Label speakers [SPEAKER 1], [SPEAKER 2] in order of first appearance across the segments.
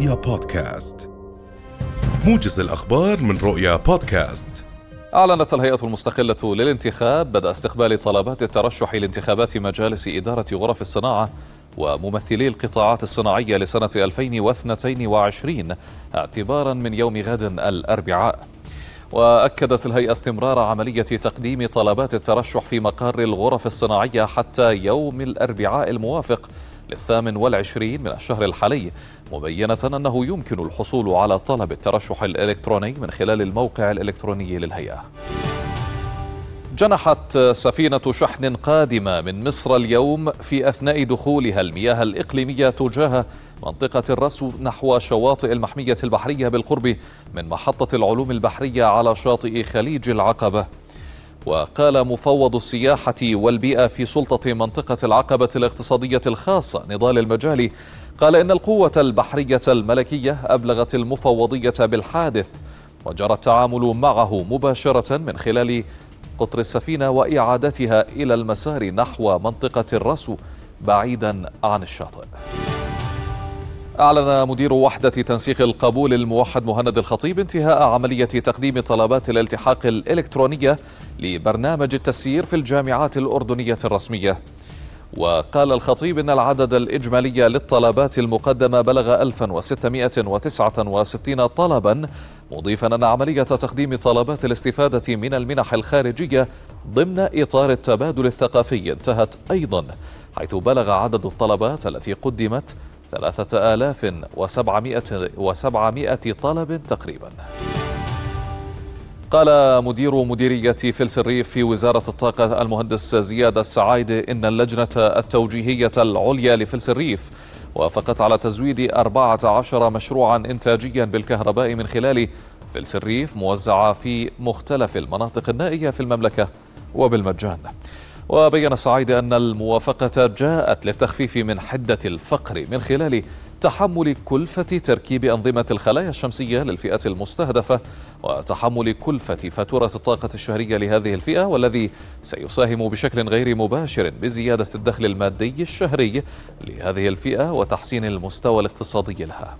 [SPEAKER 1] رؤيا بودكاست. موجز الأخبار من رؤيا بودكاست.
[SPEAKER 2] أعلنت الهيئة المستقلة للانتخاب بدء استقبال طلبات الترشح لانتخابات مجالس إدارة غرف الصناعة وممثلي القطاعات الصناعية لسنة 2022 اعتبارا من يوم غد الأربعاء. وأكدت الهيئة استمرار عملية تقديم طلبات الترشح في مقر الغرف الصناعية حتى يوم الأربعاء الموافق للثامن والعشرين من الشهر الحالي مبينة أنه يمكن الحصول على طلب الترشح الإلكتروني من خلال الموقع الإلكتروني للهيئة. جنحت سفينة شحن قادمة من مصر اليوم في أثناء دخولها المياه الإقليمية تجاه منطقة الرسو نحو شواطئ المحمية البحرية بالقرب من محطة العلوم البحرية على شاطئ خليج العقبة. وقال مفوض السياحة والبيئة في سلطة منطقة العقبة الاقتصادية الخاصة نضال المجالي قال إن القوة البحرية الملكية أبلغت المفوضية بالحادث وجرى التعامل معه مباشرة من خلال قطر السفينة وإعادتها إلى المسار نحو منطقة الرسو بعيدا عن الشاطئ. أعلن مدير وحدة تنسيق القبول الموحد مهند الخطيب انتهاء عملية تقديم طلبات الالتحاق الإلكترونية لبرنامج التسيير في الجامعات الأردنية الرسمية. وقال الخطيب إن العدد الإجمالي للطلبات المقدمة بلغ 1669 طلبا مضيفا أن عملية تقديم طلبات الاستفادة من المنح الخارجية ضمن إطار التبادل الثقافي انتهت أيضا حيث بلغ عدد الطلبات التي قدمت ثلاثة آلاف وسبعمائة, وسبعمائة طلب تقريبا. قال مدير مديرية فلس الريف في وزارة الطاقة المهندس زياد السعايد إن اللجنة التوجيهية العليا لفلس الريف وافقت على تزويد 14 مشروعا إنتاجيا بالكهرباء من خلال فلس الريف موزعة في مختلف المناطق النائية في المملكة وبالمجان. وبين السعيد أن الموافقة جاءت للتخفيف من حدة الفقر من خلال تحمل كلفة تركيب أنظمة الخلايا الشمسية للفئة المستهدفة وتحمل كلفة فاتورة الطاقة الشهرية لهذه الفئة والذي سيساهم بشكل غير مباشر بزيادة الدخل المادي الشهري لهذه الفئة وتحسين المستوى الاقتصادي لها.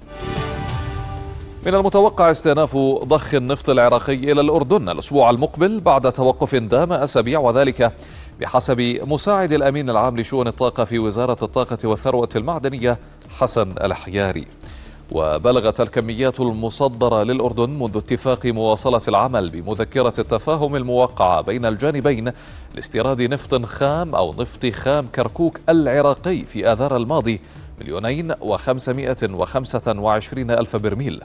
[SPEAKER 2] من المتوقع استئناف ضخ النفط العراقي إلى الأردن الأسبوع المقبل بعد توقف دام أسابيع وذلك بحسب مساعد الأمين العام لشؤون الطاقة في وزارة الطاقة والثروة المعدنية حسن الحياري. وبلغت الكميات المصدرة للأردن منذ اتفاق مواصلة العمل بمذكرة التفاهم الموقعة بين الجانبين لاستيراد نفط خام أو نفط خام كركوك العراقي في آذار الماضي مليونين وخمسمائة وخمسة وعشرين ألف برميل.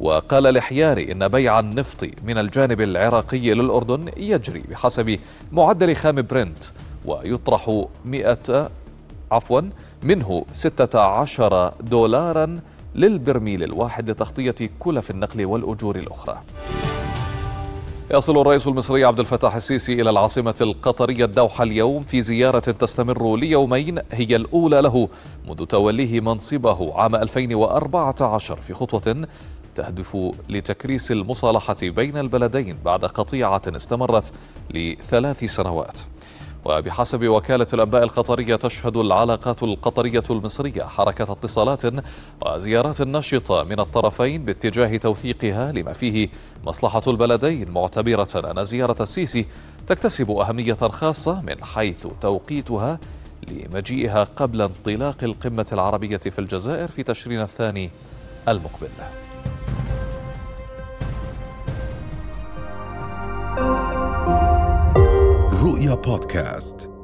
[SPEAKER 2] وقال الحياري إن بيع النفط من الجانب العراقي للأردن يجري بحسب معدل خام برنت ويطرح 100 عفوا منه 16 دولارا للبرميل الواحد لتغطية كلف النقل والأجور الأخرى. يصل الرئيس المصري عبد الفتاح السيسي إلى العاصمة القطرية الدوحة اليوم في زيارة تستمر ليومين هي الأولى له منذ توليه منصبه عام 2014 في خطوة تهدف لتكريس المصالحة بين البلدين بعد قطيعة استمرت لثلاث سنوات. وبحسب وكالة الأنباء القطرية تشهد العلاقات القطرية المصرية حركة اتصالات وزيارات نشطة من الطرفين باتجاه توثيقها لما فيه مصلحة البلدين معتبرة أن زيارة السيسي تكتسب أهمية خاصة من حيث توقيتها لمجيئها قبل انطلاق القمة العربية في الجزائر في تشرين الثاني المقبل.
[SPEAKER 1] رؤيا بودكاست.